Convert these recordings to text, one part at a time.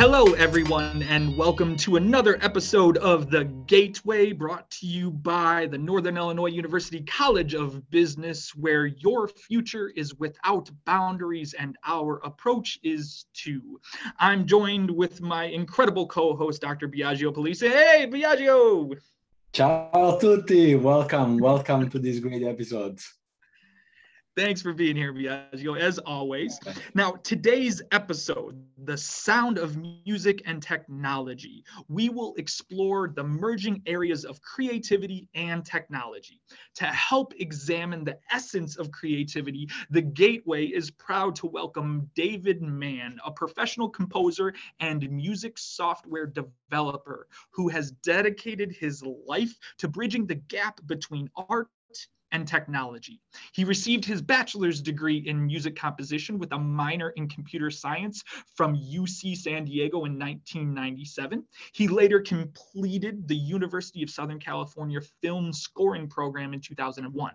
Hello, everyone, and welcome to another episode of The Gateway brought to you by the Northern Illinois University College of Business, where your future is without boundaries and our approach is to. I'm joined with my incredible co host, Dr. Biagio Polise. Hey, Biagio! Ciao tutti. Welcome. Welcome to this great episode. Thanks for being here, Biagio, as always. Now, today's episode, The Sound of Music and Technology, we will explore the merging areas of creativity and technology. To help examine the essence of creativity, The Gateway is proud to welcome David Mann, a professional composer and music software developer who has dedicated his life to bridging the gap between art and technology. He received his bachelor's degree in music composition with a minor in computer science from UC San Diego in 1997. He later completed the University of Southern California film scoring program in 2001.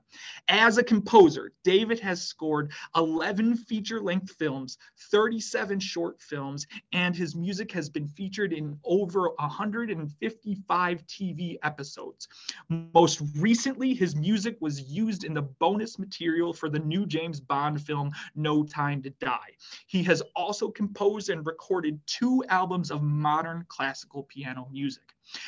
As a composer, David has scored 11 feature length films, 37 short films, and his music has been featured in over 155 TV episodes. Most recently, his music was used in the bonus material for the new James Bond film, No Time to Die. He has also composed and recorded two albums of modern classical piano music.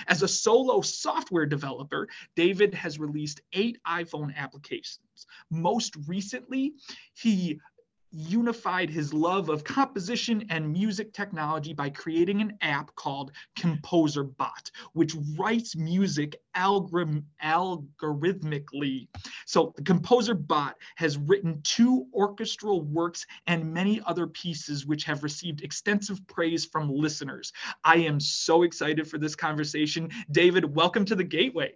As a solo software developer, David has released eight iPhone applications. Most recently, he unified his love of composition and music technology by creating an app called Composer Bot, which writes music algorithmically. So the Composer Bot has written two orchestral works and many other pieces which have received extensive praise from listeners. I am so excited for this conversation. David, welcome to the Gateway.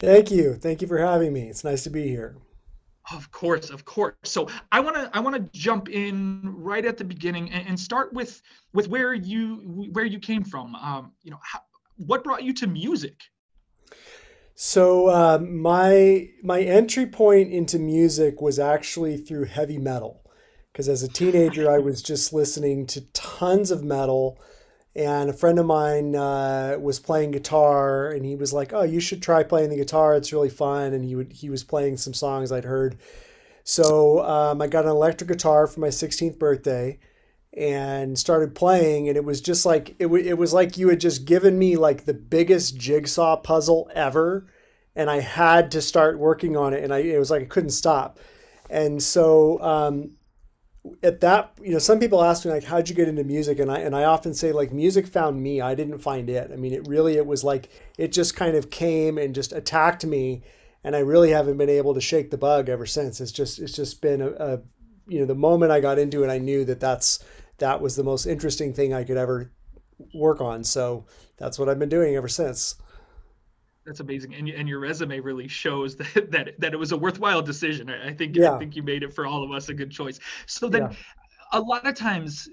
Thank you. Thank you for having me. It's nice to be here. Of course, of course. So I want to I want to jump in right at the beginning and, and, start with with where you where you came from. Um, you know, how, what brought you to music? So uh, my my entry point into music was actually through heavy metal, because as a teenager I was just listening to tons of metal and a friend of mine uh, was playing guitar and he was like oh you should try playing the guitar. It's really fun. And he would he was playing some songs i'd heard. So um, i got an electric guitar for my 16th birthday and started playing. And it was just like it, w- it was like you had just given me like the biggest jigsaw puzzle ever. And i had to start working on it. And I, it was like i couldn't stop. And so um, at that you know some people ask me like how'd you get into music? And i and i often say like music found me. I didn't find it. I mean it really it was like it just kind of came and just attacked me and i really haven't been able to shake the bug ever since. It's just it's just been a, a you know the moment i got into it i knew that that's that was the most interesting thing i could ever work on. So that's what i've been doing ever since that's amazing. And, and your resume really shows that, that that it was a worthwhile decision. I think yeah. i think you made it for all of us a good choice. So then yeah. a lot of times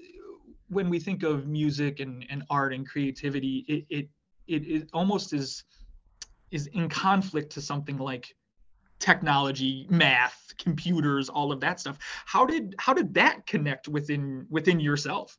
when we think of music and, and art and creativity it, it it it almost is is in conflict to something like technology math computers all of that stuff. How did how did that connect within within yourself?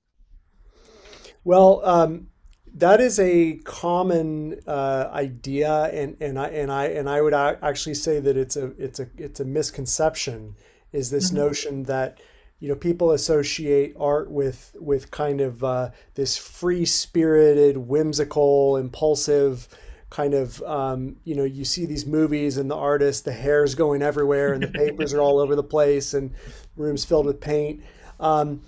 Well um that is a common uh, idea, and, and I and I and I would actually say that it's a it's a it's a misconception. Is this mm-hmm. notion that you know people associate art with with kind of uh, this free spirited, whimsical, impulsive kind of um, you know you see these movies and the artist the hair's going everywhere and the papers are all over the place and rooms filled with paint. Um,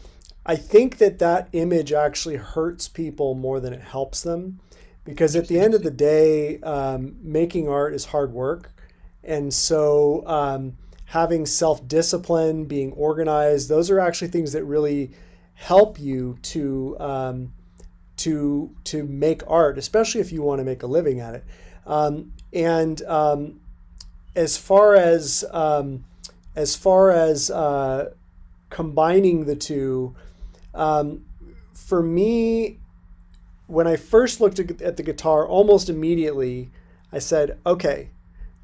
I think that that image actually hurts people more than it helps them because at the end of the day, um, making art is hard work. And so um, having self discipline, being organized, those are actually things that really help you to. Um, to to make art, especially if you want to make a living at it. Um, and um, as far as um, as far as uh, combining the two, um, for me, when I first looked at the guitar, almost immediately, I said, okay,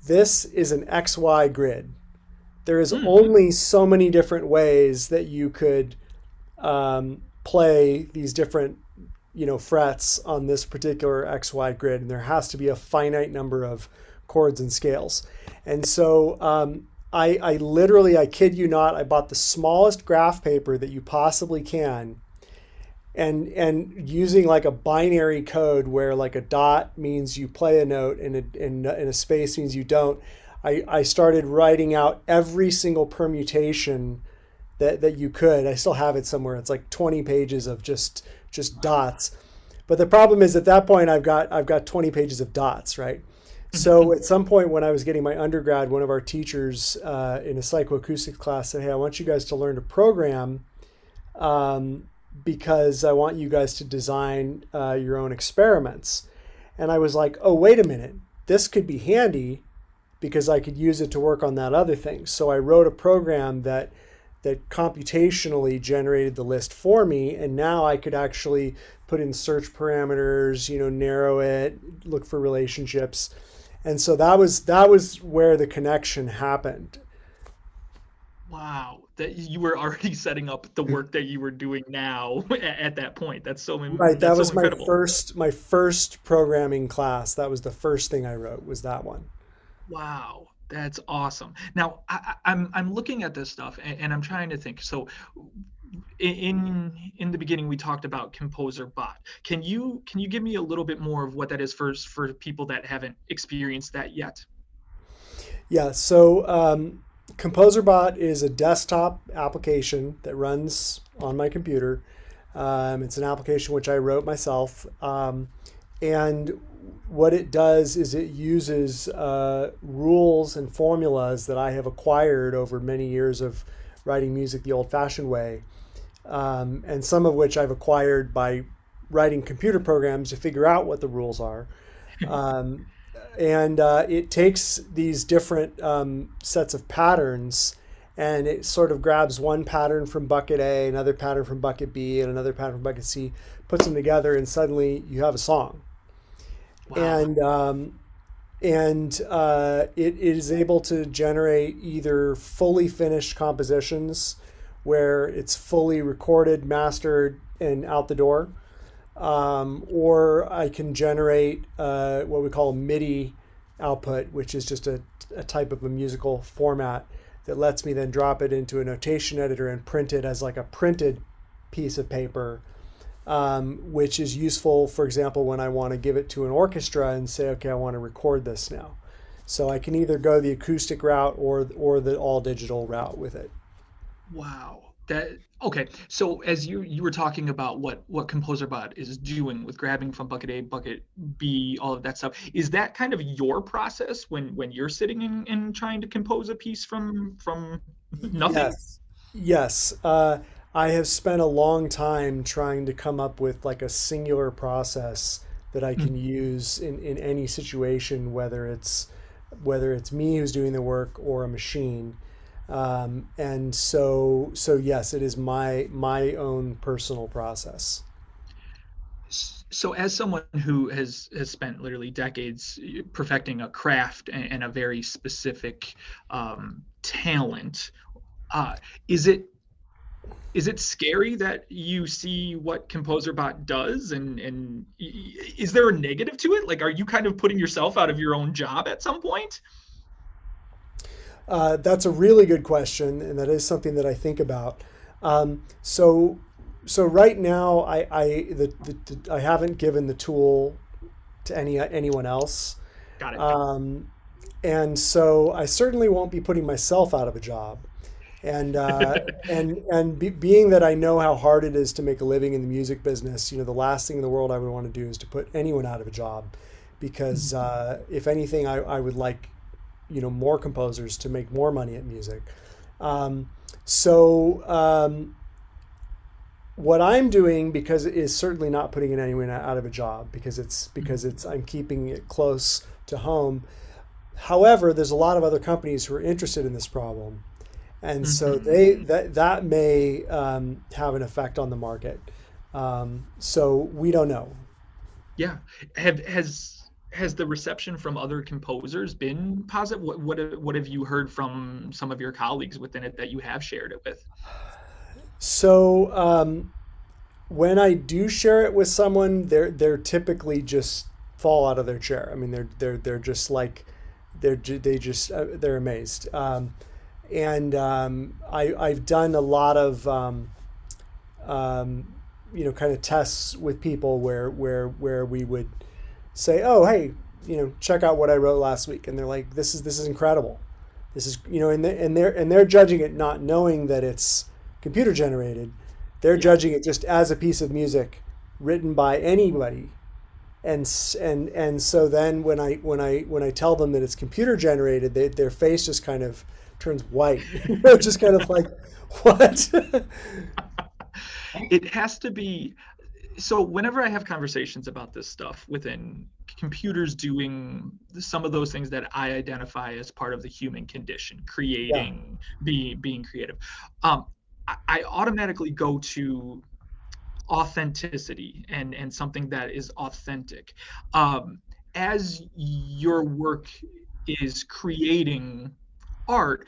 this is an XY grid. There is mm. only so many different ways that you could um, play these different you know frets on this particular XY grid, and there has to be a finite number of chords and scales. And so um, I, I literally, I kid you not, I bought the smallest graph paper that you possibly can and and using like a binary code where like a dot means you play a note and a, and, and a space means you don't. I, I started writing out every single permutation that, that you could. I still have it somewhere. It's like 20 pages of just just dots. But the problem is at that point i've got i've got 20 pages of dots right so at some point when i was getting my undergrad one of our teachers uh, in a psychoacoustics class said hey i want you guys to learn to program um, because I want you guys to design uh, your own experiments. And I was like, oh, wait a minute, this could be handy because I could use it to work on that other thing. So I wrote a program that that computationally generated the list for me, and now I could actually put in search parameters, you know, narrow it, look for relationships. And so that was that was where the connection happened. Wow that you were already setting up the work that you were doing now at, that point. That's so right. That was so my first my first programming class. That was the first thing I wrote. Was that one? Wow, that's awesome. Now I, am I'm, I'm looking at this stuff and, and I'm trying to think. So in in the beginning we talked about composer bot can you can you give me a little bit more of what that is for for people that haven't experienced that yet yeah so um, ComposerBot is a desktop application that runs on my computer. Um, it's an application which I wrote myself. Um, and what it does is it uses uh, rules and formulas that I have acquired over many years of writing music the old fashioned way, um, and some of which I've acquired by writing computer programs to figure out what the rules are. Um, and uh, it takes these different um, sets of patterns and it sort of grabs one pattern from bucket A, another pattern from bucket B, and another pattern from bucket C, puts them together, and suddenly you have a song. Wow. And um, and uh, it, it is able to generate either fully finished compositions where it's fully recorded, mastered, and out the door, um, or I can generate uh, what we call MIDI output, which is just a, a, type of a musical format that lets me then drop it into a notation editor and print it as like a printed piece of paper, um, which is useful, for example, when I want to give it to an orchestra and say, okay, I want to record this now. So I can either go the acoustic route or or the all digital route with it. Wow. That okay. So as you you were talking about what what composerbot is doing with grabbing from bucket a bucket b all of that stuff is that kind of your process when when you're sitting and, and trying to compose a piece from from nothing? Yes. Yes. Uh, i have spent a long time trying to come up with like a singular process that i can mm-hmm. use in in any situation whether it's whether it's me who's doing the work or a machine um, and so, so yes, it is my my own personal process. So, as someone who has has spent literally decades perfecting a craft and, and a very specific um, talent, uh, is it is it scary that you see what composerbot does and and is there a negative to it like are you kind of putting yourself out of your own job at some point uh, that's a really good question, and that is something that I think about. Um, so, so right now, I I, the, the, the, I haven't given the tool to any anyone else. Got it. Um, and so I certainly won't be putting myself out of a job. And uh, and and be, being that I know how hard it is to make a living in the music business, you know, the last thing in the world I would want to do is to put anyone out of a job, because uh, if anything, I, I would like you know more composers to make more money at music. Um, so um, what I'm doing because it is certainly not putting in anyone out of a job because it's because it's I'm keeping it close to home. However, there's a lot of other companies who are interested in this problem, and so mm-hmm. they that that may um, have an effect on the market. Um, so we don't know. Yeah, have has has the reception from other composers been positive? What what what have you heard from some of your colleagues within it that you have shared it with? So um, when I do share it with someone, they're they're typically just fall out of their chair. I mean, they're they're they're just like they're they just uh, they're amazed. Um, and um, I I've done a lot of um, um, you know kind of tests with people where where where we would say, oh hey, you know, check out what I wrote last week, and they're like, this is this is incredible. This is you know, and they, and they're and they're judging it not knowing that it's computer generated. They're yeah. judging it just as a piece of music written by anybody and and and so then when I when I when I tell them that it's computer generated, they, their face just kind of turns white. just kind of like what? it has to be. So whenever I have conversations about this stuff within computers doing some of those things that I identify as part of the human condition, creating, yeah. being being creative, um, I, I automatically go to authenticity and and something that is authentic um, as your work is creating art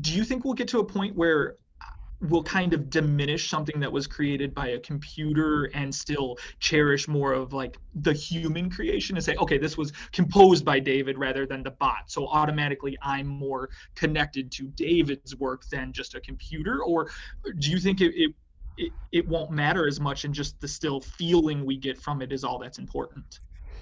do you think we'll get to a point where we'll kind of diminish something that was created by a computer and still cherish more of like the human creation and say okay this was composed by david rather than the bot. So automatically i'm more connected to david's work than just a computer or do you think it, it it, it won't matter as much and just the still feeling we get from it is all that's important?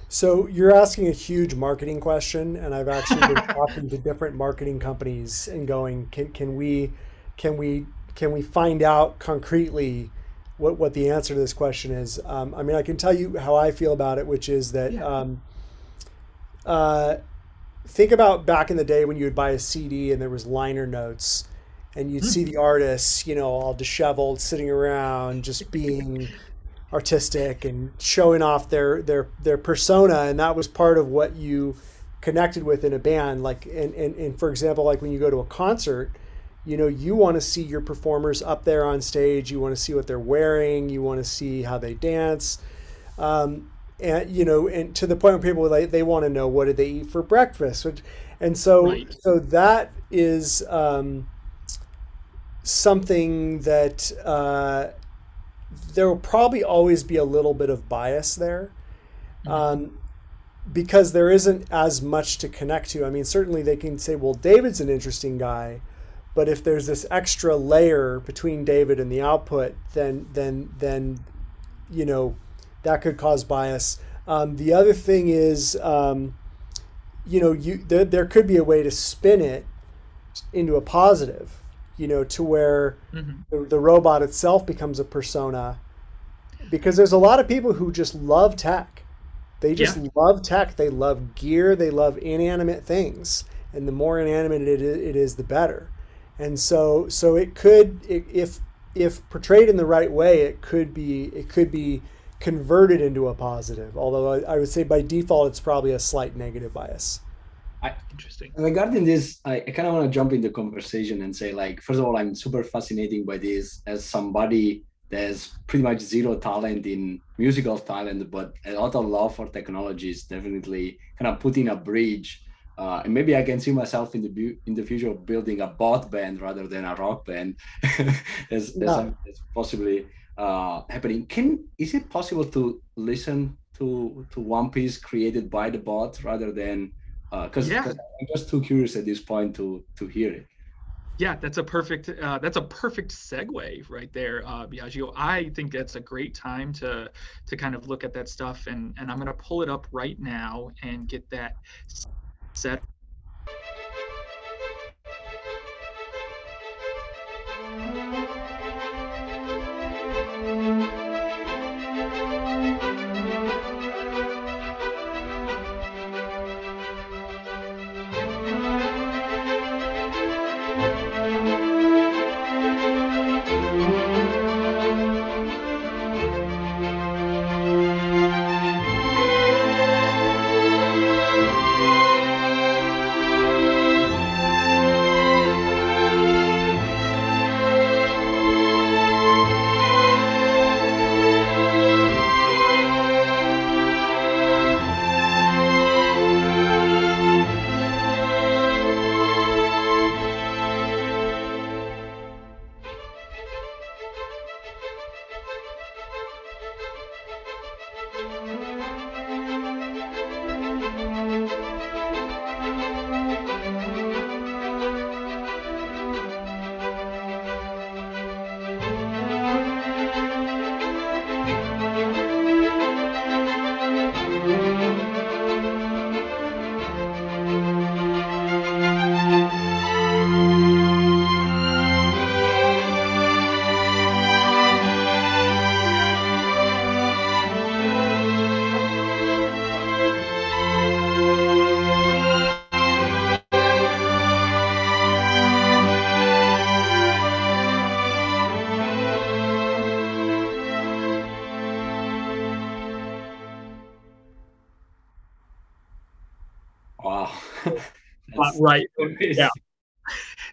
So you're asking a huge marketing question and i've actually been talking to different marketing companies and going can, can we can we can we find out concretely what, what the answer to this question is um, i mean i can tell you how i feel about it which is that yeah. um, uh, think about back in the day when you would buy a cd and there was liner notes and you'd see the artists, you know, all disheveled, sitting around, just being artistic and showing off their their their persona, and that was part of what you connected with in a band. Like, and and, and for example, like when you go to a concert, you know, you want to see your performers up there on stage. You want to see what they're wearing. You want to see how they dance. Um, and you know, and to the point where people like they want to know what did they eat for breakfast, and so right. so that is. Um, something that uh, there will probably always be a little bit of bias there mm-hmm. um, because there isn't as much to connect to. I mean, certainly they can say, well, David's an interesting guy. But if there's this extra layer between David and the output, then then then you know that could cause bias. Um, the other thing is, um, you know, you there, there could be a way to spin it into a positive you know, to where mm-hmm. the, the robot itself becomes a persona. Because there's a lot of people who just love tech. They just yeah. love tech. They love gear. They love inanimate things. And the more inanimate it is, it is the better. And so, so it could, if if portrayed in the right way, it could be it could be converted into a positive. Although I, I would say by default, it's probably a slight negative bias. I, Interesting. Regarding this, I, I kind of want to jump in the conversation and say, like, first of all, I'm super fascinated by this as somebody there's pretty much zero talent in musical talent, but a lot of love for technology is definitely kind of putting a bridge. Uh, and maybe I can see myself in the bu- in the future building a bot band rather than a rock band. as, no. possibly uh, happening. Can is it possible to listen to to one piece created by the bot rather than because uh, yeah. I'm just too curious at this point to to hear it. Yeah, that's a perfect uh, that's a perfect segue right there, uh, Biagio. I think that's a great time to to kind of look at that stuff, and and I'm gonna pull it up right now and get that set right. Yeah.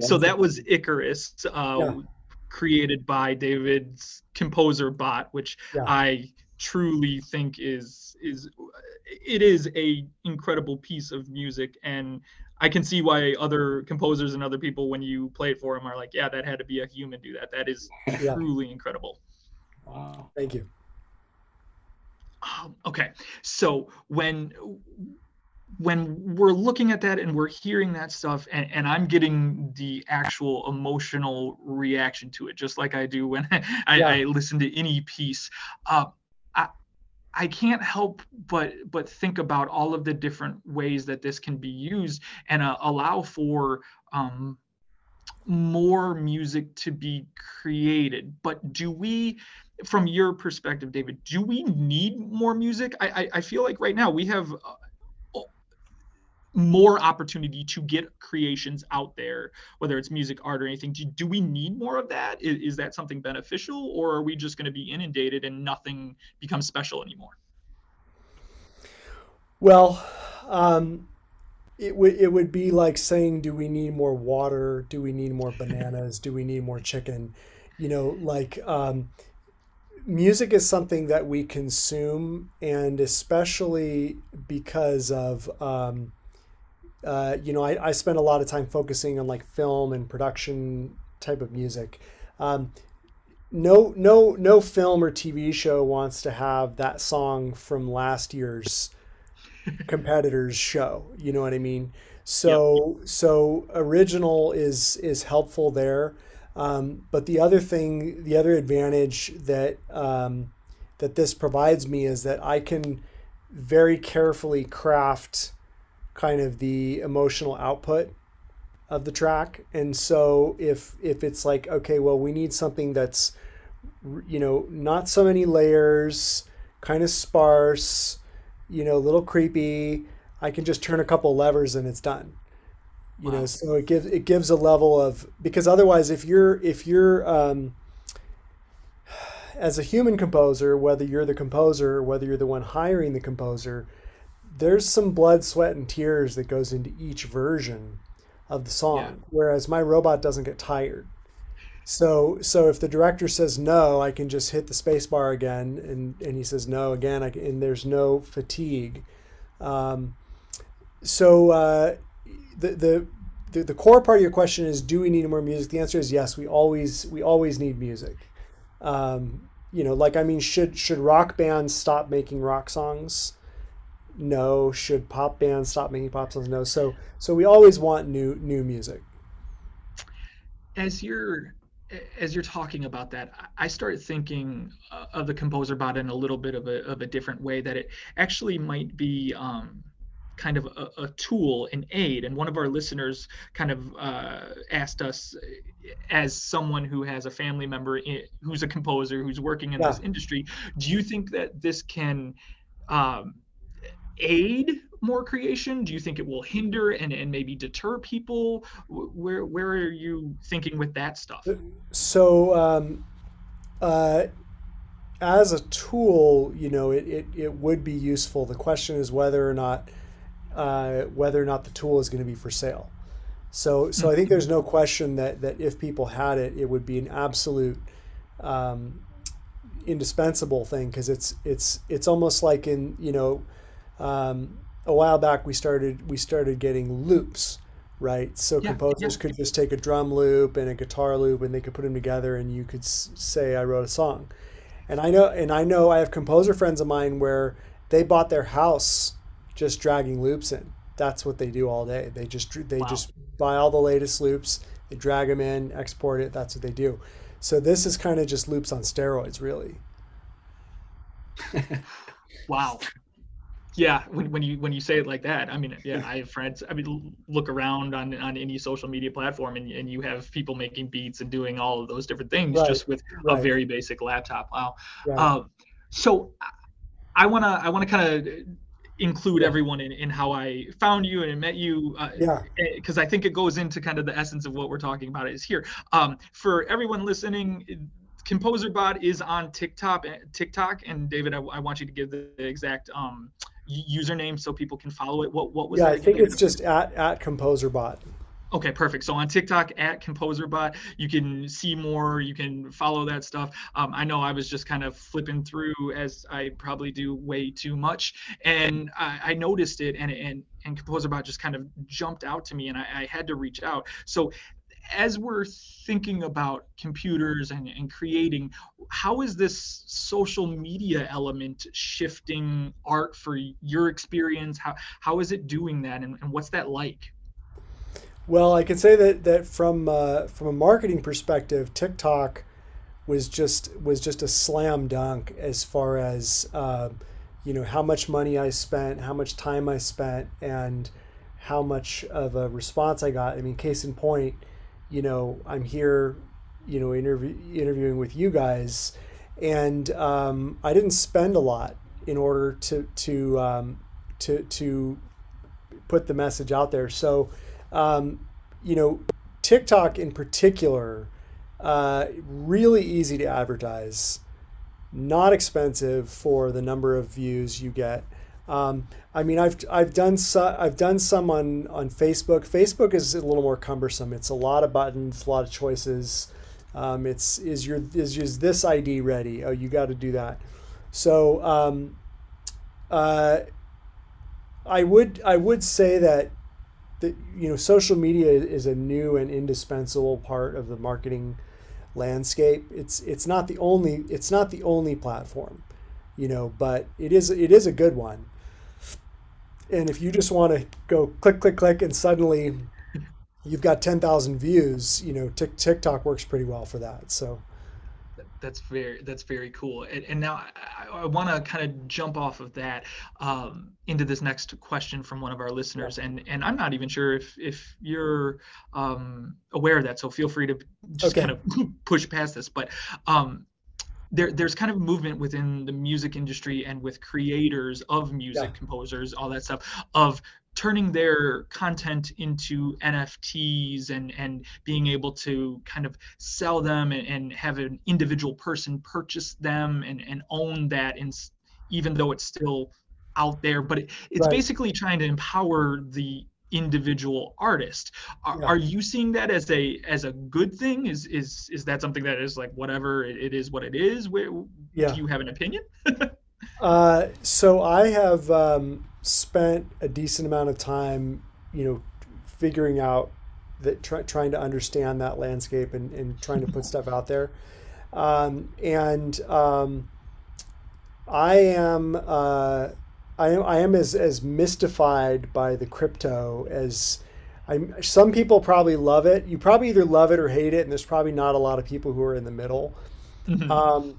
So that was Icarus, uh, yeah. created by David's composer bot, which yeah. I truly think is is it is a incredible piece of music and I can see why other composers and other people, when you play it for them, are like, "Yeah, that had to be a human do that. That is yeah. truly incredible." Wow! Thank you. Um, okay, so when when we're looking at that and we're hearing that stuff and, and i'm getting the actual emotional reaction to it just like i do when i, yeah. I listen to any piece uh, I, I can't help but but think about all of the different ways that this can be used and uh, allow for um, more music to be created but do we from your perspective, David, do we need more music? I, I, I feel like right now we have uh, more opportunity to get creations out there, whether it's music, art, or anything. Do, do we need more of that? Is, is that something beneficial, or are we just going to be inundated and nothing becomes special anymore? Well, um, it would it would be like saying, do we need more water? Do we need more bananas? do we need more chicken? You know, like. Um, music is something that we consume, and especially because of, um, uh, you know, I, I spend a lot of time focusing on like film and production type of music. Um, no, no, no film or TV show wants to have that song from last year's competitor's show. You know what I mean? So, yep. so original is is helpful there. Um, but the other thing, the other advantage that um, that this provides me is that I can very carefully craft kind of the emotional output of the track. And so if if it's like okay, well, we need something that's you know not so many layers, kind of sparse, you know, a little creepy. I can just turn a couple levers and it's done you wow. know so it gives it gives a level of because otherwise if you're if you're um, as a human composer whether you're the composer or whether you're the one hiring the composer there's some blood sweat and tears that goes into each version of the song yeah. whereas my robot doesn't get tired. So so if the director says no i can just hit the space bar again and and he says no again I can, and there's no fatigue. Um, so uh, the, the the, the core part of your question is do we need more music? The answer is yes we always we always need music. Um, you know like i mean should should rock bands stop making rock songs no should pop bands stop making pop songs no so so we always want new new music as you're as you're talking about that i started thinking uh, of the composer bot in a little bit of a, of a different way that it actually might be um, kind of a, a, tool, an aid. And one of our listeners kind of uh, asked us, as someone who has a family member in, who's a composer who's working in yeah. this industry, do you think that this can um, aid more creation? Do you think it will hinder and, and maybe deter people? Where where are you thinking with that stuff? So. Um, uh, as a tool, you know, it, it, it would be useful. The question is whether or not uh, whether or not the tool is going to be for sale. So, so I think there's no question that that if people had it, it would be an absolute um, indispensable thing because it's it's it's almost like in you know um, a while back we started we started getting loops right so yeah, composers yeah. could just take a drum loop and a guitar loop and they could put them together and you could say i wrote a song and i know and i know i have composer friends of mine where they bought their house just dragging loops in. That's what they do all day. They just they wow. just buy all the latest loops, they drag them in, export it. That's what they do. So this is kind of just loops on steroids, really. wow. Yeah, when, when you when you say it like that, I mean, yeah, I have friends. I mean, look around on on any social media platform, and and you have people making beats and doing all of those different things right. just with right. a very basic laptop. Wow. Right. Um, so I wanna I wanna kind of include yeah. everyone in, in how I found you and met you. Uh, yeah. Because I think it goes into kind of the essence of what we're talking about is here. Um, for everyone listening, ComposerBot is on TikTok. TikTok, and David, I, I want you to give the exact um, username so people can follow it? What what was? Yeah, I think it's just at at ComposerBot. Okay, perfect. So on TikTok at ComposerBot, you can see more. You can follow that stuff. Um, I know I was just kind of flipping through as I probably do way too much, and I, I noticed it, and and and ComposerBot just kind of jumped out to me, and I, I had to reach out. So as we're thinking about computers and, and creating, how is this social media element shifting art for your experience? How how is it doing that, and, and what's that like? Well, I can say that that from uh, from a marketing perspective, TikTok was just was just a slam dunk as far as uh, you know how much money I spent, how much time I spent, and how much of a response I got. I mean, case in point, you know, I'm here, you know, interview, interviewing with you guys, and um, I didn't spend a lot in order to to um, to to put the message out there. So um, you know, TikTok in particular, uh, really easy to advertise, not expensive for the number of views you get. Um, I mean, I've I've done so, I've done some on on Facebook. Facebook is a little more cumbersome. It's a lot of buttons, a lot of choices. Um, it's is your is is this ID ready? Oh, you got to do that. So um, uh, I would I would say that that you know social media is a new and indispensable part of the marketing landscape. It's it's not the only it's not the only platform, you know, but it is it is a good one. And if you just want to go click click click and suddenly you've got 10,000 views, you know, TikTok works pretty well for that. So that's very that's very cool and, and now i, I want to kind of jump off of that um, into this next question from one of our listeners and and i'm not even sure if if you're um, aware of that so feel free to just okay. kind of push past this but um, there, there's kind of movement within the music industry and with creators of music yeah. composers all that stuff of turning their content into NFTs and and being able to kind of sell them and, and have an individual person purchase them and, and own that and even though it's still out there but it, it's right. basically trying to empower the individual artist are, yeah. are, you seeing that as a as a good thing is is is that something that is like whatever it, it is what it is Where, yeah. do you have an opinion uh, so i have um, spent a decent amount of time, you know, figuring out that try, trying to understand that landscape and, and trying to put stuff out there. Um, and um, I am uh, I am I am as as mystified by the crypto as I'm. Some people probably love it. You probably either love it or hate it, and there's probably not a lot of people who are in the middle. Mm-hmm. Um,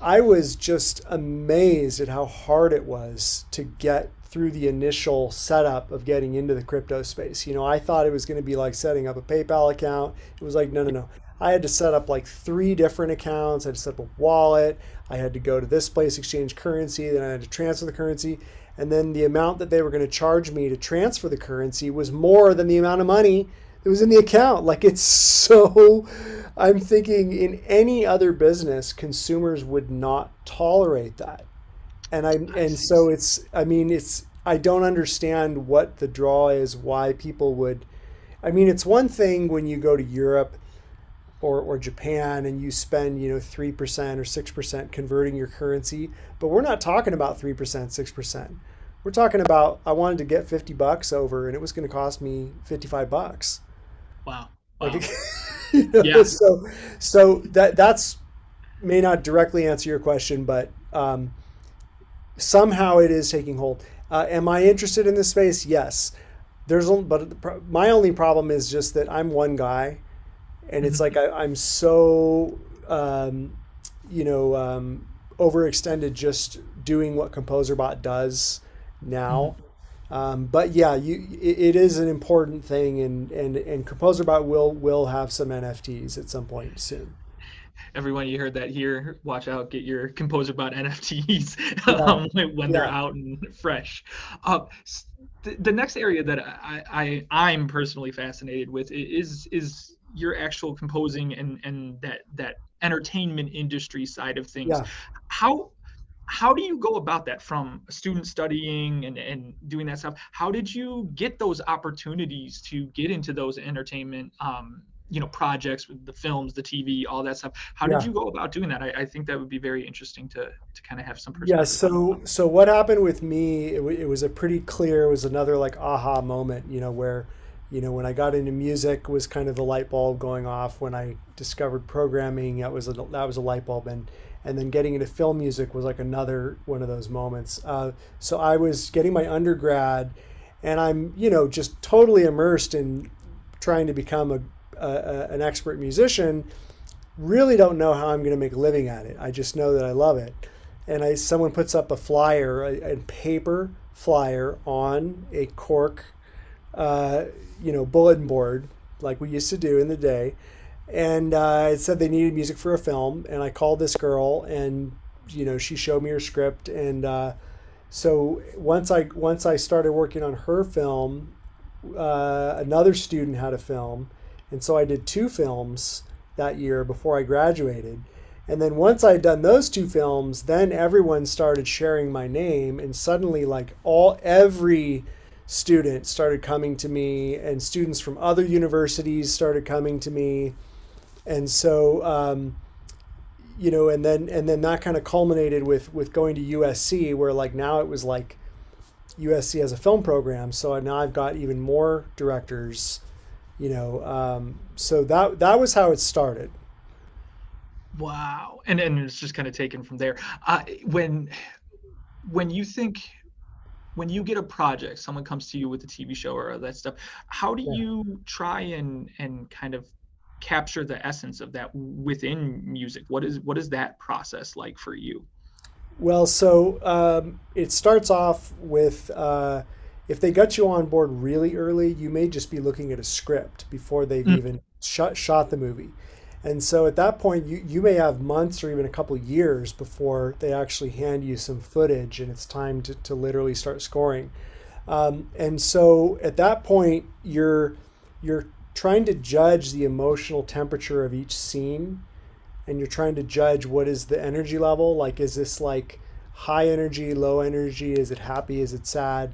I was just amazed at how hard it was to get through the initial setup of getting into the crypto space. You know, I thought it was going to be like setting up a PayPal account. It was like, no, no, no. I had to set up like three different accounts. I had to set up a wallet. I had to go to this place, exchange currency. Then I had to transfer the currency. And then the amount that they were going to charge me to transfer the currency was more than the amount of money that was in the account. Like it's so I'm thinking in any other business, consumers would not tolerate that. And I and so it's I mean it's I don't understand what the draw is why people would I mean it's one thing when you go to Europe or, or Japan and you spend, you know, 3% or 6% converting your currency, but we're not talking about 3%, 6%. We're talking about I wanted to get 50 bucks over and it was going to cost me 55 bucks. Wow. wow. Like, you know, yeah. So, so that that's may not directly answer your question, but um, somehow it is taking hold. Uh, am I interested in this space? Yes. There's, but my only problem is just that I'm one guy, and it's like I, am so, um, you know, um, overextended just doing what ComposerBot does now. Mm-hmm. Um, but yeah, you it, it is an important thing, and and and ComposerBot will will have some NFTs at some point soon. Everyone, you heard that here. Watch out, get your ComposerBot NFTs yeah. um, when, when yeah. they're out and fresh. Uh, the, the next area that I, I I'm personally fascinated with is is your actual composing and and that that entertainment industry side of things. Yeah. How how do you go about that from a student studying and, and doing that stuff how did you get those opportunities to get into those entertainment um, you know projects with the films the tv all that stuff how did you go about doing that I, I, think that would be very interesting to to kind of have some perspective yeah so so what happened with me it, it was a pretty clear it was another like aha moment you know where you know when i got into music was kind of the light bulb going off when i discovered programming that was a that was a light bulb and and then getting into film music was like another one of those moments uh, so i was getting my undergrad and i'm you know just totally immersed in trying to become a a, an expert musician, really don't know how I'm going to make a living at it. I just know that I love it. And I, someone puts up a flyer, a, a paper flyer on a cork, uh, you know, bulletin board like we used to do in the day. And uh, it said they needed music for a film. And I called this girl, and you know, she showed me her script. And uh, so once I once I started working on her film, uh, another student had a film and so I did two films that year before I graduated. And then once I had done those two films, then everyone started sharing my name and suddenly like all every student started coming to me and students from other universities started coming to me. And so um, you know, and then and then that kind of culminated with with going to USC where like now it was like USC has a film program. So now I've got even more directors you know um, so that that was how it started wow and and it's just kind of taken from there uh, when when you think when you get a project someone comes to you with a tv show or that stuff how do yeah. you try and and kind of capture the essence of that within music what is what is that process like for you well so um, it starts off with uh, if they got you on board really early, you may just be looking at a script before they've mm. even shot, shot the movie. And so at that point, you, you may have months or even a couple years before they actually hand you some footage and it's time to, to literally start scoring. Um, and so at that point, you're, you're trying to judge the emotional temperature of each scene and you're trying to judge what is the energy level. Like, is this like high energy, low energy? Is it happy? Is it sad?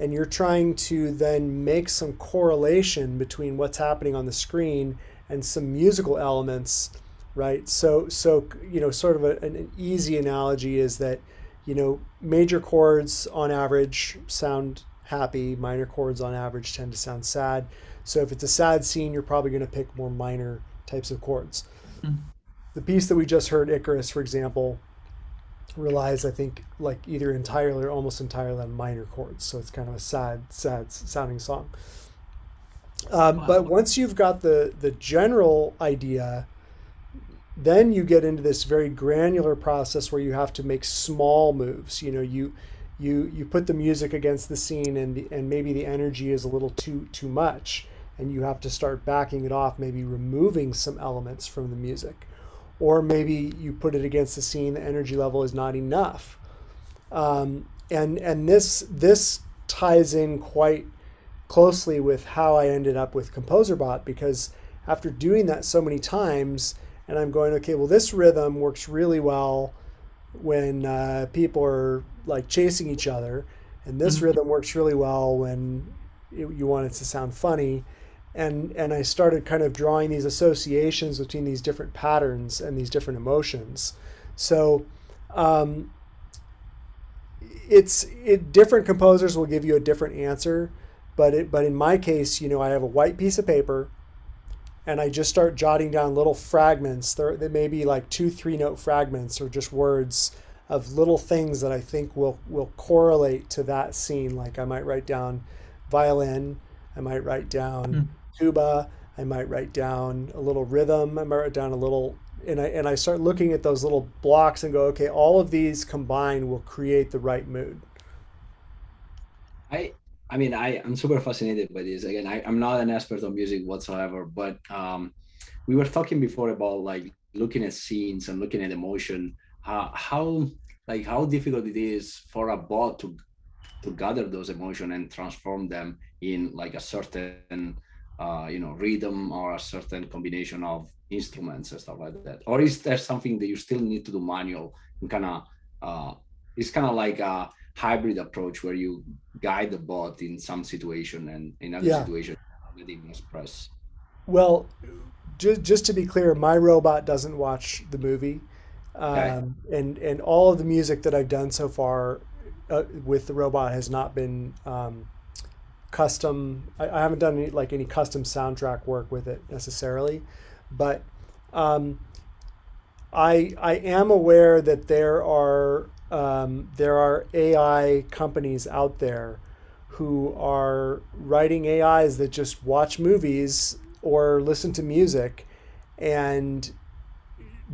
and you're trying to then make some correlation between what's happening on the screen and some musical elements right so so you know sort of a, an easy analogy is that you know major chords on average sound happy minor chords on average tend to sound sad so if it's a sad scene you're probably going to pick more minor types of chords mm-hmm. the piece that we just heard icarus for example relies, I think, like either entirely or almost entirely on minor chords. So it's kind of a sad, sad sounding song. Um, wow. But once you've got the the general idea, then you get into this very granular process where you have to make small moves. You know, you you you put the music against the scene, and the, and maybe the energy is a little too too much, and you have to start backing it off, maybe removing some elements from the music or maybe you put it against the scene the energy level is not enough um, and and this this ties in quite closely with how I ended up with ComposerBot because after doing that so many times and I'm going okay well this rhythm works really well when uh, people are like chasing each other and this mm-hmm. rhythm works really well when it, you want it to sound funny and and I started kind of drawing these associations between these different patterns and these different emotions. So um, it's it different composers will give you a different answer, but it but in my case, you know, I have a white piece of paper and I just start jotting down little fragments. There, there may be like two, three note fragments or just words of little things that I think will will correlate to that scene. Like I might write down violin, I might write down mm tuba. I might write down a little rhythm. I might write down a little, and I and I start looking at those little blocks and go, okay, all of these combined will create the right mood. I I mean I I'm super fascinated by this. Again, I, I'm not an expert on music whatsoever, but um, we were talking before about like looking at scenes and looking at emotion. Uh, how like how difficult it is for a bot to to gather those emotions and transform them in like a certain uh, you know rhythm or a certain combination of instruments and stuff like that or is there something that you still need to do manual and kind of uh, it's kind of like a hybrid approach where you guide the bot in some situation and in other yeah. situation let him express. Well, just just to be clear, my robot doesn't watch the movie, okay. um, and and all of the music that I've done so far uh, with the robot has not been um, custom. I, I, haven't done any like any custom soundtrack work with it necessarily, but um, I I am aware that there are um, there are AI companies out there who are writing AIs that just watch movies or listen to music and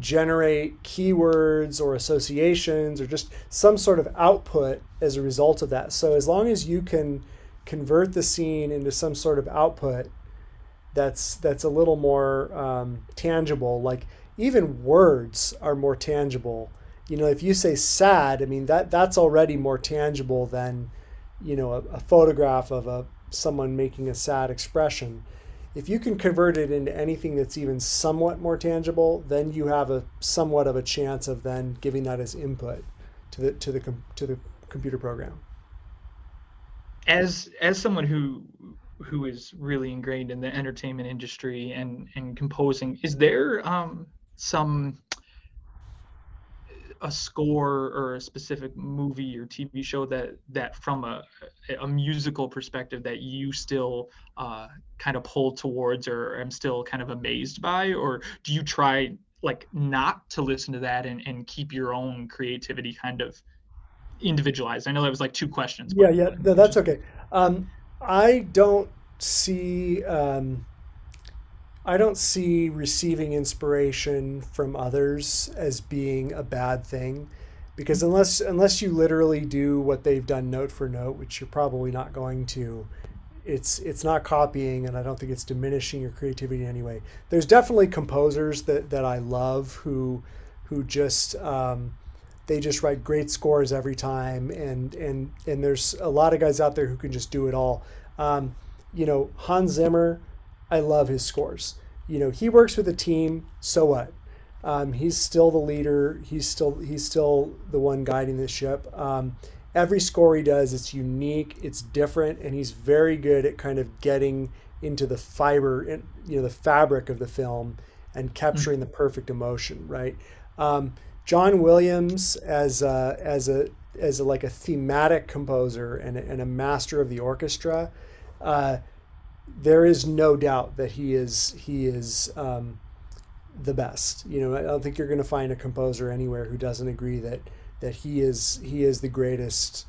generate keywords or associations or just some sort of output as a result of that. So as long as you can convert the scene into some sort of output that's that's a little more um, tangible, like even words are more tangible. You know, if you say sad, I mean that that's already more tangible than you know a, a photograph of a someone making a sad expression if you can convert it into anything that's even somewhat more tangible, then you have a somewhat of a chance of then giving that as input to the to the to the computer program. As as someone who who is really ingrained in the entertainment industry and and composing, is there um, some a score or a specific movie or TV show that that from a a musical perspective that you still uh, kind of pull towards or am still kind of amazed by, or do you try like not to listen to that and, and keep your own creativity kind of individualized? I know that was like two questions. Yeah, yeah, no, that's okay. Um, I don't see. Um, I don't see receiving inspiration from others as being a bad thing because unless unless you literally do what they've done note for note, which you're probably not going to, it's it's not copying and I don't think it's diminishing your creativity in any way. There's definitely composers that, that I love who who just um, they just write great scores every time and and and there's a lot of guys out there who can just do it all. Um, you know, Hans Zimmer I love his scores. You know, he works with a team. So what? Um, he's still the leader. He's still he's still the one guiding the ship. Um, every score he does, it's unique, it's different, and he's very good at kind of getting into the fiber, and you know, the fabric of the film and capturing mm-hmm. the perfect emotion. Right. Um, John Williams as a, as a as a, like a thematic composer and and a master of the orchestra. Uh, there is no doubt that he is he is um, the best. You know, I don't think you're going to find a composer anywhere who doesn't agree that that he is he is the greatest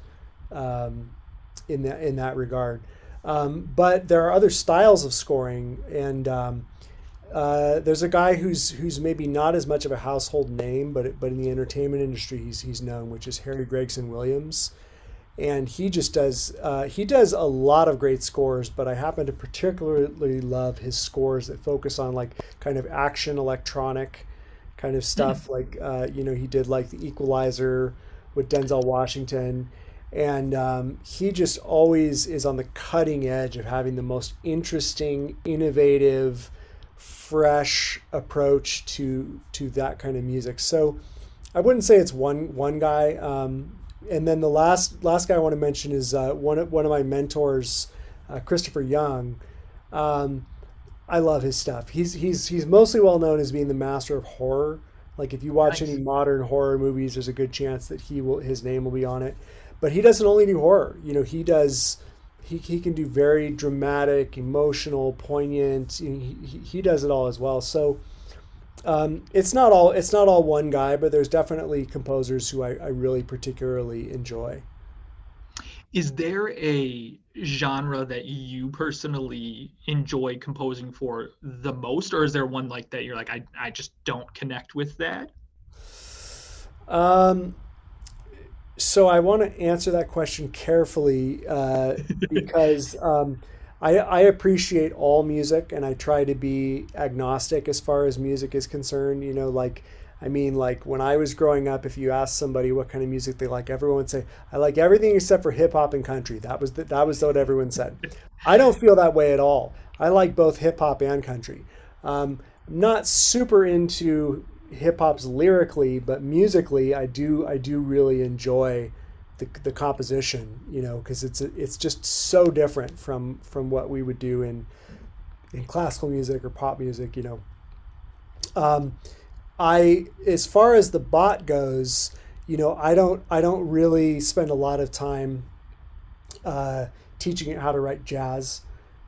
um, in that in that regard. Um, but there are other styles of scoring, and um, uh, there's a guy who's who's maybe not as much of a household name, but but in the entertainment industry he's he's known, which is Harry Gregson Williams and he just does uh, he does a lot of great scores but i happen to particularly love his scores that focus on like kind of action electronic kind of hmm. stuff mm. like uh, you know he did like the equalizer with denzel washington and um, he just always is on the cutting edge of having the most interesting innovative fresh approach to to that kind of music so i wouldn't say it's one one guy um, and then the last last guy I want to mention is uh, one of, one of my mentors, uh, Christopher Young. Um, I love his stuff. He's he's he's mostly well known as being the master of horror. Like if you watch nice. any modern horror movies, there's a good chance that he will his name will be on it. But he doesn't only do horror. You know, he does he, he can do very dramatic, emotional, poignant. He, he, he does it all as well. So um, it's not all it's not all one guy, but there's definitely composers who I, I really particularly enjoy. Is there a genre that you personally enjoy composing for the most, or is there one like that you're like I I just don't connect with that? Um, so I want to answer that question carefully uh, because um, I, I appreciate all music and I try to be agnostic as far as music is concerned. You know, like, I mean, like when I was growing up, if you asked somebody what kind of music they like, everyone would say, I like everything except for hip hop and country. That was, the, that was what everyone said. I don't feel that way at all. I like both hip hop and country. Um, I'm not super into hip hop's lyrically, but musically, I do I do really enjoy the, the composition, you know, because it's it's just so different from from what we would do in in classical music or pop music, you know. Um, I as far as the bot goes, you know, I don't I don't really spend a lot of time uh, teaching it how to write jazz,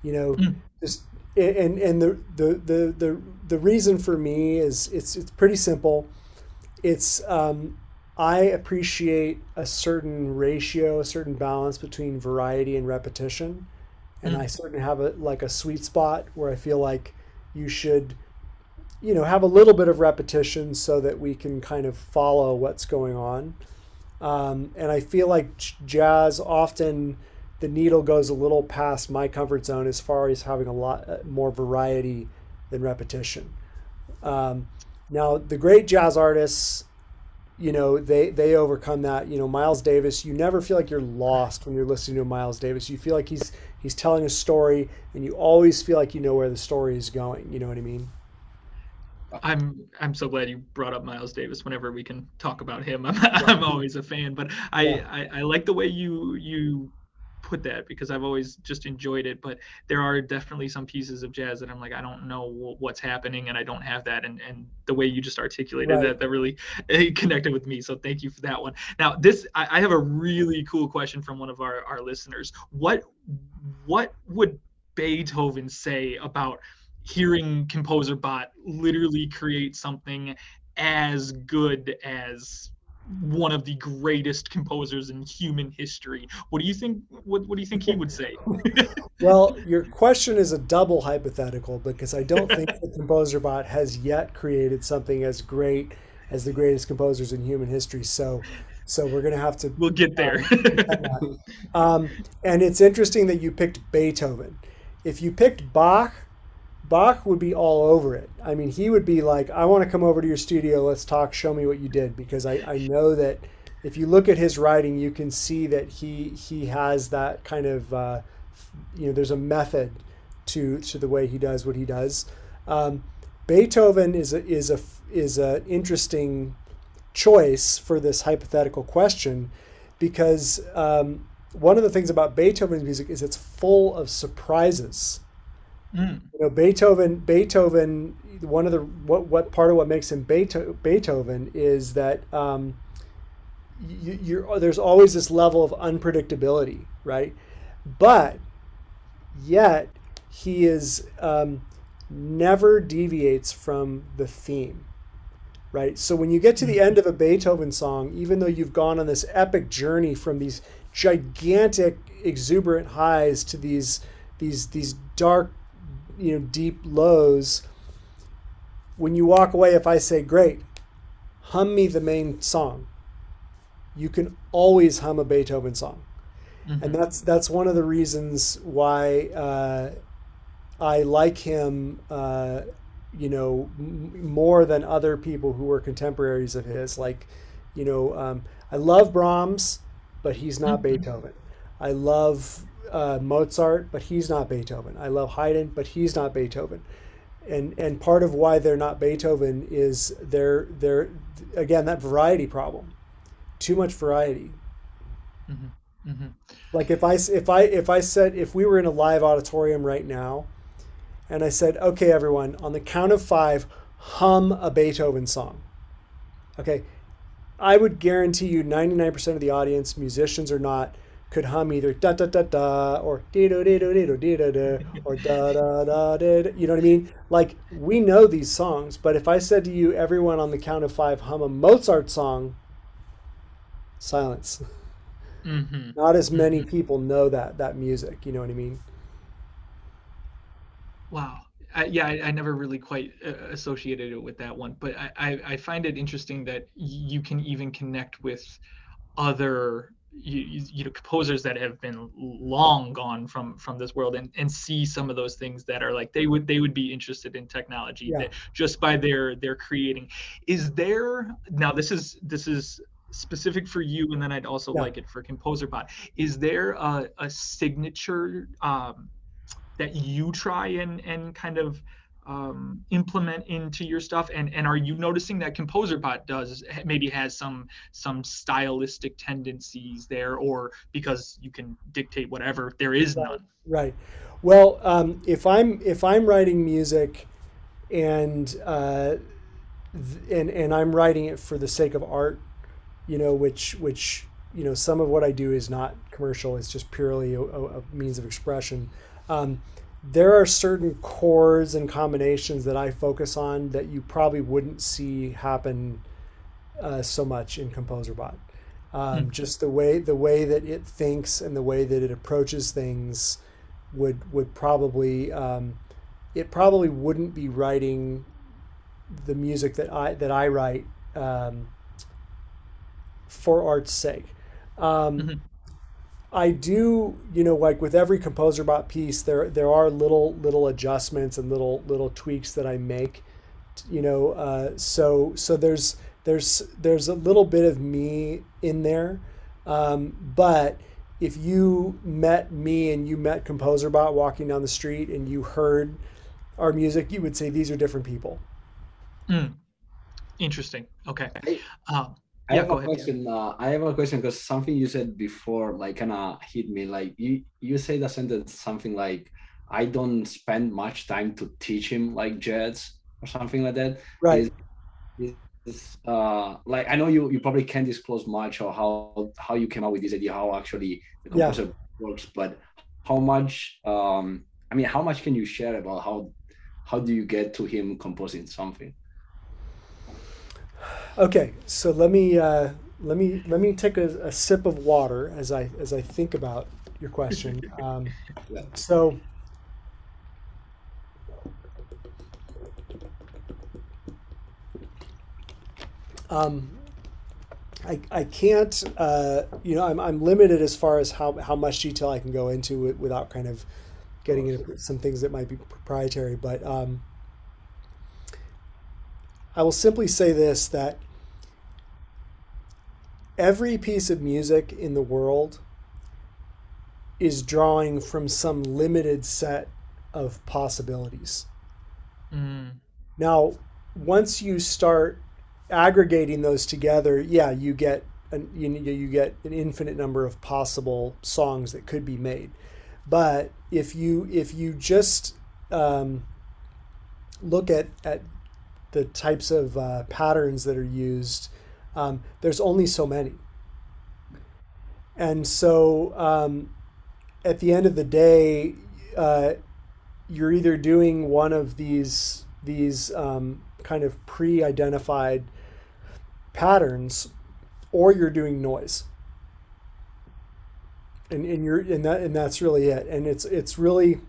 you know, mm. just and and the, the the the the reason for me is it's it's pretty simple. It's um, I appreciate a certain ratio, a certain balance between variety and repetition, and mm. I certainly have a like a sweet spot where I feel like you should, you know, have a little bit of repetition so that we can kind of follow what's going on. Um, and I feel like jazz often the needle goes a little past my comfort zone as far as having a lot uh, more variety than repetition. Um, now, the great jazz artists, you know, they they overcome that. You know, Miles Davis, you never feel like you're lost when you're listening to Miles Davis. You feel like he's he's telling a story, and you always feel like you know where the story is going. You know what I mean? I'm I'm so glad you brought up Miles Davis. Whenever we can talk about him, I'm, yeah. I'm always a fan. But I, yeah. I, I like the way you you put that because I've always just enjoyed it. But there are definitely some pieces of jazz that I'm like, I don't know what's happening, and I don't have that. And and the way you just articulated right. that, that really connected with me. So thank you for that one. Now this, I, I have a really cool question from one of our our listeners. What what would Beethoven say about hearing composer bot literally create something as good as one of the greatest composers in human history. What do you think? What, what do you think he would say? well, your question is a double hypothetical because I don't think the composer bot has yet created something as great as the greatest composers in human history. So, so we're gonna have to. We'll get there. um, and it's interesting that you picked Beethoven. If you picked Bach, Bach would be all over it. I mean, he would be like, I want to come over to your studio. Let's talk. Show me what you did. Because I, I know that if you look at his writing, you can see that he, he has that kind of, uh, you know, there's a method to, to the way he does what he does. Um, Beethoven is a, is a, is an interesting choice for this hypothetical question because um, one of the things about Beethoven's music is it's full of surprises Mm. You know, Beethoven. Beethoven. One of the what what part of what makes him Beethoven is that um, you, you're there's always this level of unpredictability, right? But yet he is um, never deviates from the theme right? So when you get to the end of a Beethoven song, even though you've gone on this epic journey from these gigantic, exuberant highs to these these these dark, you know deep lows when you walk away if i say great hum me the main song you can always hum a beethoven song mm-hmm. and that's that's one of the reasons why uh, i like him uh, you know m- more than other people who were contemporaries of his like you know um, i love brahms but he's not mm-hmm. beethoven i love uh, Mozart, but he's not Beethoven. I love Haydn, but he's not Beethoven. And and part of why they're not Beethoven is they're they're again that variety problem, too much variety. Mm-hmm. Mm-hmm. Like if I if I if I said if we were in a live auditorium right now, and I said, okay, everyone, on the count of five, hum a Beethoven song. Okay, I would guarantee you 99% of the audience, musicians or not, could hum either da da da da or dee do dee do dee do dee da da or da da da da. You know what I mean? Like we know these songs, but if I said to you, everyone on the count of five, hum a Mozart song, silence. Mm-hmm. Not as many mm-hmm. people know that that music. You know what I mean? Wow. I, yeah, I, I, never really quite uh, associated it with that one, but I, I, I find it interesting that you can even connect with other you, you know composers that have been long gone from from this world and and see some of those things that are like they would they would be interested in technology yeah. that just by their their creating is there now this is this is specific for you and then i'd also yeah. like it for composer composerbot is there a, a signature um, that you try and and kind of um, implement into your stuff? And and are you noticing that composerbot does maybe has some some stylistic tendencies there or because you can dictate whatever there is none? right. Well um, if i'm if i'm writing music and uh, and and i'm writing it for the sake of art you know which which you know some of what i do is not commercial it's just purely a, a means of expression um, there are certain chords and combinations that I focus on that you probably wouldn't see happen uh, so much in ComposerBot. Um, mm. Just the way the way that it thinks and the way that it approaches things would would probably um, it probably wouldn't be writing the music that I that I write um, for art's sake. Um, mm-hmm. I do, you know, like with every ComposerBot piece, there there are little little adjustments and little little tweaks that I make, you know. Uh, so so there's there's there's a little bit of me in there, um, but if you met me and you met ComposerBot walking down the street and you heard our music, you would say these are different people. Mm. Interesting. Okay. Um, I yeah, have a ahead, question. Yeah. Uh, I have a question because something you said before, like, kind of hit me. Like, you you say the sentence something like, "I don't spend much time to teach him like jazz" or something like that. Right. Is, is, uh, like I know you you probably can't disclose much or how how you came up with this idea, how actually the composer yeah. works, but how much? Um, I mean, how much can you share about how how do you get to him composing something? Okay, so let me uh, let me let me take a, a, sip of water as I as I think about your question. Um, so. Um, I, I can't, uh, you know, I'm, I'm limited as far as how, how much detail I can go into it without kind of getting into some things that might be proprietary. But um, I will simply say this that every piece of music in the world is drawing from some limited set of possibilities. Mm. Now, once you start aggregating those together, yeah, you get an, you, you get an infinite number of possible songs that could be made. But if you if you just um, look at at the types of uh, patterns that are used um, there's only so many. And so um, at the end of the day, uh, you're either doing one of these these um, kind of pre-identified patterns, or you're doing noise. And, and you're and that and that's really it. And it's it's really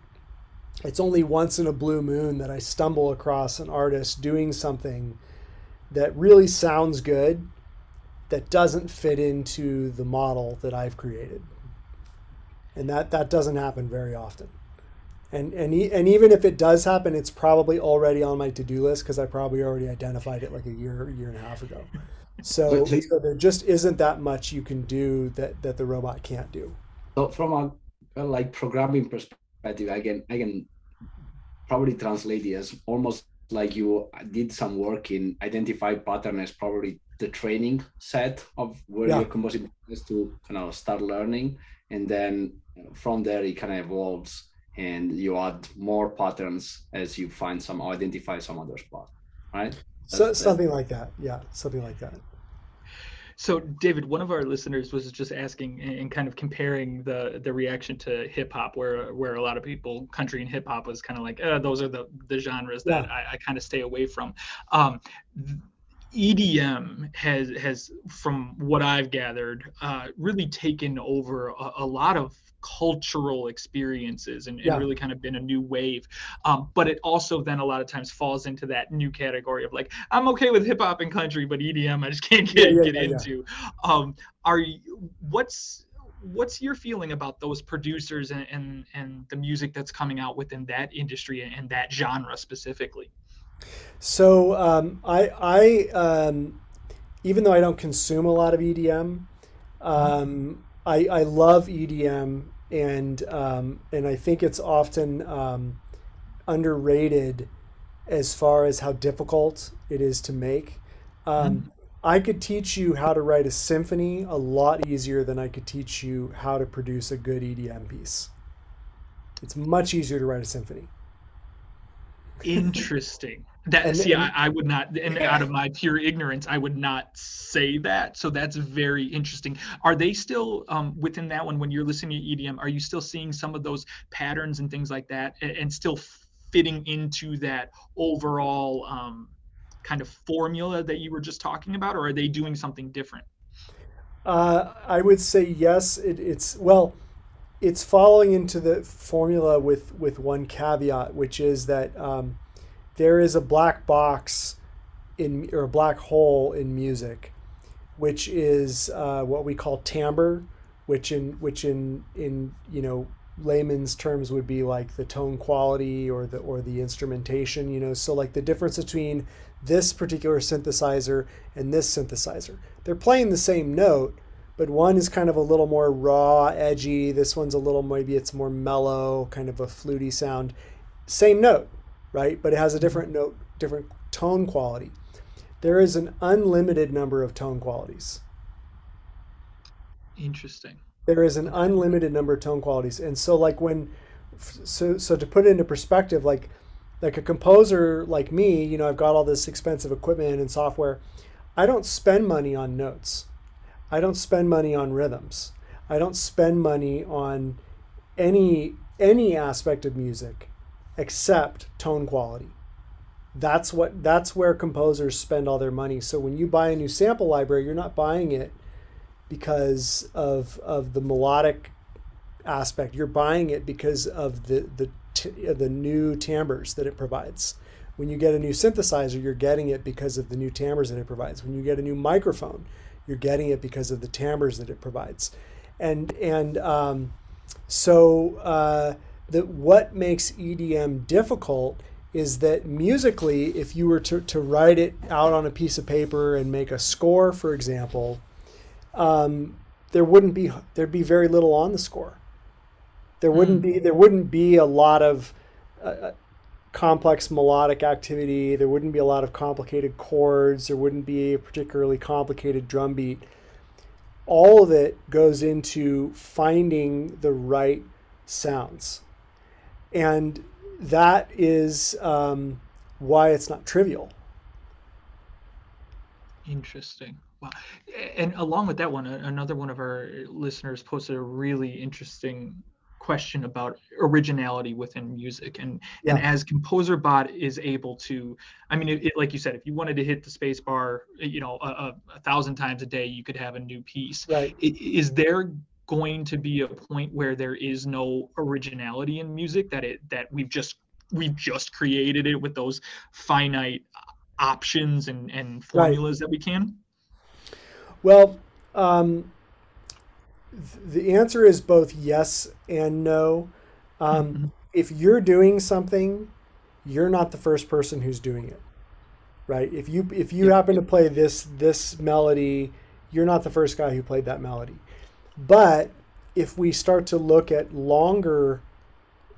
it's only once in a blue moon that I stumble across an artist doing something that really sounds good that doesn't fit into the model that I've created. And that, that doesn't happen very often. And, and, and even if it does happen, it's probably already on my to-do list because I probably already identified it like a year, year and a half ago. So, so there just isn't that much you can do that, that the robot can't do. So from a like programming perspective, I can, I can probably translate it as almost like you did some work in identify pattern as probably the training set of where yeah. you're composing to kind of start learning. And then from there it kind of evolves and you add more patterns as you find some identify some other spot right? So something like that. Yeah something like that so david one of our listeners was just asking and kind of comparing the the reaction to hip hop where where a lot of people country and hip hop was kind of like uh, those are the the genres that yeah. I, I kind of stay away from um, EDM has has, from what I've gathered, uh, really taken over a, a, lot of cultural experiences and, yeah. and, really kind of been a new wave. Um, but it also then a lot of times falls into that new category of like I'm okay with hip hop and country, but EDM I just can't get yeah, yeah, get into. Um, are you, what's what's your feeling about those producers and, and and the music that's coming out within that industry and that genre specifically? So um, I, I um, even though I don't consume a lot of EDM, um, I, I love EDM, and um, and I think it's often um, underrated as far as how difficult it is to make. Um, mm-hmm. I could teach you how to write a symphony a lot easier than I could teach you how to produce a good EDM piece. It's much easier to write a symphony. Interesting. That and, see, and, I, I, would not, and yeah. out of my pure ignorance, I would not say that. So that's very interesting. Are they still um, within that one when you're listening to EDM? Are you still seeing some of those patterns and things like that, and, and still fitting into that overall um, kind of formula that you were just talking about, or are they doing something different? Uh, I would say yes. It, it's well, it's following into the formula with with one caveat, which is that. Um, there is a black box in or a black hole in music, which is uh, what we call timbre, which in which in in you know layman's terms would be like the tone quality or the or the instrumentation. You know, so like the difference between this particular synthesizer and this synthesizer, they're playing the same note, but one is kind of a little more raw, edgy. This one's a little maybe it's more mellow, kind of a fluty sound. Same note, right? But it has a different note, different tone quality. There is an unlimited number of tone qualities. Interesting. There is an unlimited number of tone qualities. And so like when so so to put it into perspective, like like a composer like me, you know, I've got all this expensive equipment and software. I don't spend money on notes. I don't spend money on rhythms. I don't spend money on any any aspect of music except tone quality. That's what that's where composers spend all their money. So when you buy a new sample library, you're not buying it because of of the melodic aspect. You're buying it because of the the the new timbres that it provides. When you get a new synthesizer, you're getting it because of the new timbres that it provides. When you get a new microphone, you're getting it because of the timbres that it provides. And and um, so uh, that what makes EDM difficult is that musically, if you were to, to write it out on a piece of paper and make a score, for example, um, there wouldn't be there'd be very little on the score. There wouldn't mm. be there wouldn't be a lot of uh, uh, complex melodic activity. There wouldn't be a lot of complicated chords. There wouldn't be a particularly complicated drum beat. All of it goes into finding the right sounds and that is um, why it's not trivial. Interesting. Wow. And along with that one, another one of our listeners posted a really interesting question about originality within music and yeah. and as composerbot is able to i mean it, it, like you said if you wanted to hit the space bar you know a, a, a, thousand times a day you could have a new piece right is there going to be a point where there is no originality in music that it that we've just we've just created it with those finite options and and formulas right. that we can? Well um, the answer is both yes and no. Um, mm-hmm. if you're doing something you're not the first person who's doing it right? If you if you happen to play this this melody you're not the first guy who played that melody but if we start to look at longer,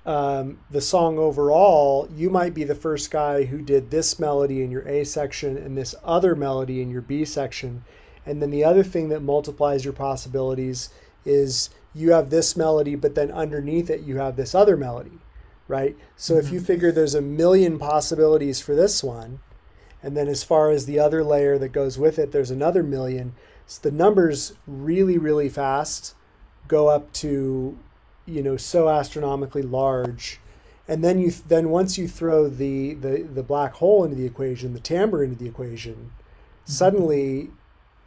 um, the song overall, you might be the first guy who did this melody in your A section and this other melody in your B section. And then the other thing that multiplies your possibilities is you have this melody, but then underneath it, you have this other melody, right? So mm-hmm. if you mm-hmm. figure there's a million possibilities for this one, and then as far as the other layer that goes with it, there's another million. So the numbers really, really fast go up to, you know, so astronomically large. And then you then once you throw the, the, the black hole into the equation, the timbre into the equation, mm-hmm. suddenly,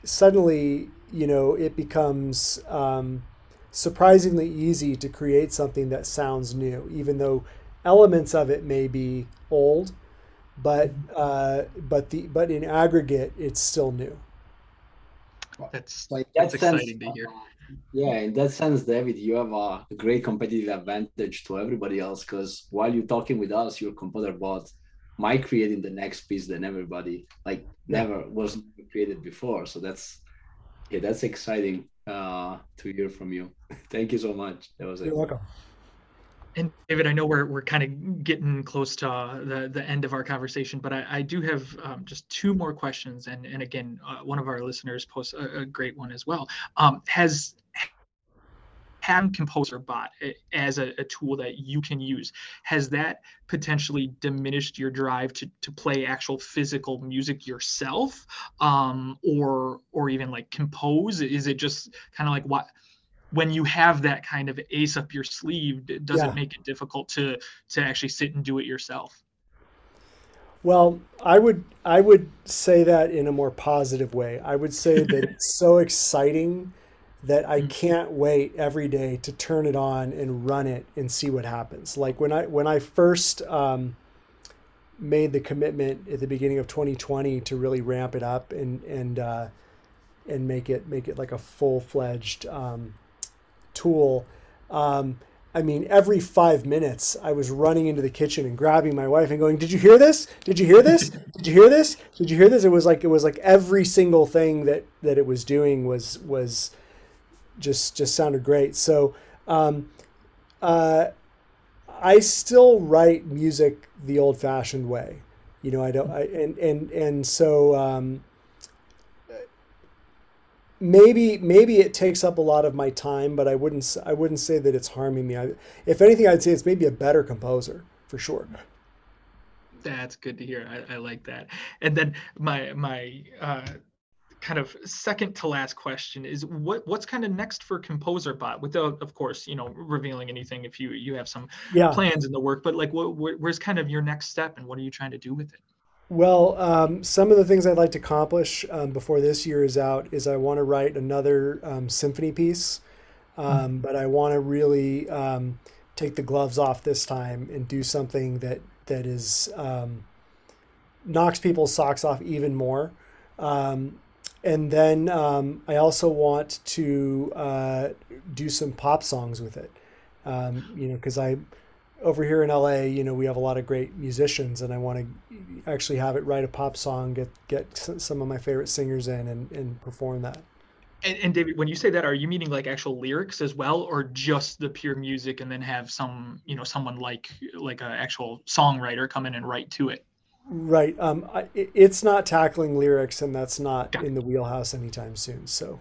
suddenly, you know, it becomes um, surprisingly easy to create something that sounds new, even though elements of it may be old, but uh, but the but in aggregate, it's still new. That's, like that's exciting to hear. Yeah, in that sense, David, you have a great competitive advantage to everybody else because while you're talking with us, your composerbot might creating the next piece than everybody like never was created before. So that's yeah, that's exciting uh, to hear from you. Thank you so much. That was You're welcome. And David, I know we're, we're kind of getting close to uh, the, the end of our conversation, but I, I do have um, just two more questions. And, and again, uh, one of our listeners posts a, a great one as well. Um, has having Composer Bot as a, a, tool that you can use, has that potentially diminished your drive to, to play actual physical music yourself? Um, or or even like compose? Is it just kind of like what when you have that kind of ace up your sleeve, does yeah. it make it difficult to to actually sit and do it yourself? Well, I would I would say that in a more positive way. I would say that it's so exciting that I mm. can't wait every day to turn it on and run it and see what happens. Like when I when I first um, made the commitment at the beginning of 2020 to really ramp it up and and uh, and make it make it like a full fledged um, tool. Um, I mean, every five minutes, I was running into the kitchen and grabbing my wife and going, "Did you hear this? Did you hear this? Did you hear this? Did you hear this?" It was like it was like every single thing that that it was doing was was just just sounded great. So, um, uh, I still write music the old-fashioned way. You know, I don't. I and and and so. Um, maybe maybe it takes up a lot of my time, but I wouldn't I wouldn't say that it's harming me. I, if anything, I'd say it's maybe a better composer for sure. That's good to hear. I, I like that. And then my my uh, kind of second to last question is what what's kind of next for composer bot without of course you know revealing anything if you you have some yeah. plans in the work but like what where's kind of your next step and what are you trying to do with it well, um, some of the things I'd like to accomplish um, before this year is out is I want to write another um, symphony piece, mm-hmm. but I want to really um, take the gloves off this time and do something that that is um, knocks people's socks off even more. and then I also want to uh, do some pop songs with it, you know, because I over here in LA, you know, we have a lot of great musicians, and I want to actually have it write a pop song, get get some of my favorite singers in, and and perform that. And, and, David, when you say that, are you meaning like actual lyrics as well, or just the pure music, and then have some, you know, someone like like an actual songwriter come in and write to it? Right. Um, I, it's not tackling lyrics, and that's not in the wheelhouse anytime soon. So.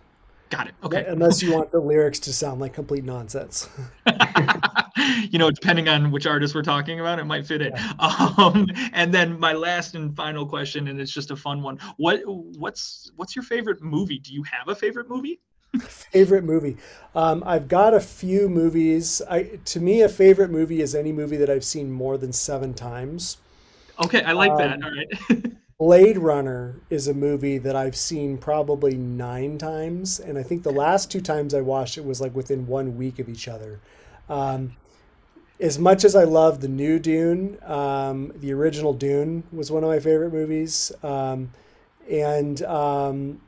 Got it. Okay. Unless you want the lyrics to sound like complete nonsense. you know, depending on which artist we're talking about, it might fit it. Yeah. Um, and then my last and final question, and it's just a fun one. What what's what's your favorite movie? Do you have a favorite movie? favorite movie. Um, I've got a few movies. I to me, a favorite movie is any movie that I've seen more than seven times. Okay, I like um, that. All right. Blade Runner is a movie that I've seen probably nine times, and I think the last two times I watched it was like within one week of each other. Um, as much as I love the new Dune, um, the original Dune was one of my favorite movies. Um, and um,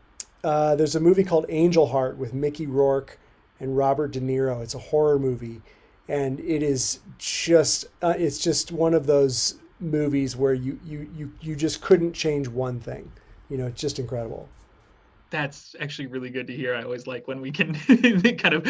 uh, there's a movie called Angel Heart with Mickey Rourke and Robert De Niro. It's a horror movie, and it is just uh, it's just one of those movies where you you you you just couldn't change one thing. You know, it's just incredible that's actually really good to hear. I always like when we can kind of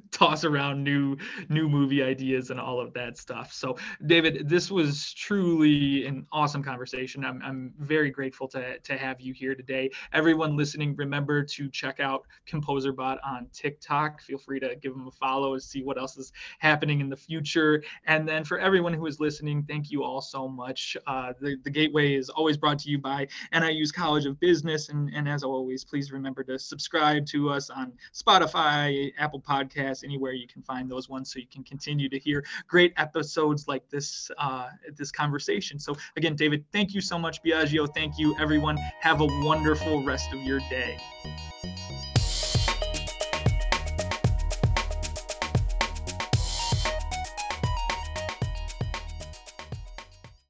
toss around new new movie ideas and all of that stuff. So, David, this was truly an awesome conversation. I'm, I'm very grateful to, to have you here today. Everyone listening, remember to check out ComposerBot on TikTok. Feel free to give them a follow and see what else is happening in the future. And then for everyone who is listening, thank you all so much. Uh, the, the Gateway is always brought to you by NIU's College of Business. And, and as always, please please remember to subscribe to us on Spotify, Apple Podcasts, anywhere you can find those ones, so you can continue to hear great episodes like this uh, this conversation. So again, David, thank you so much, Biagio. Thank you, everyone. Have a wonderful rest of your day.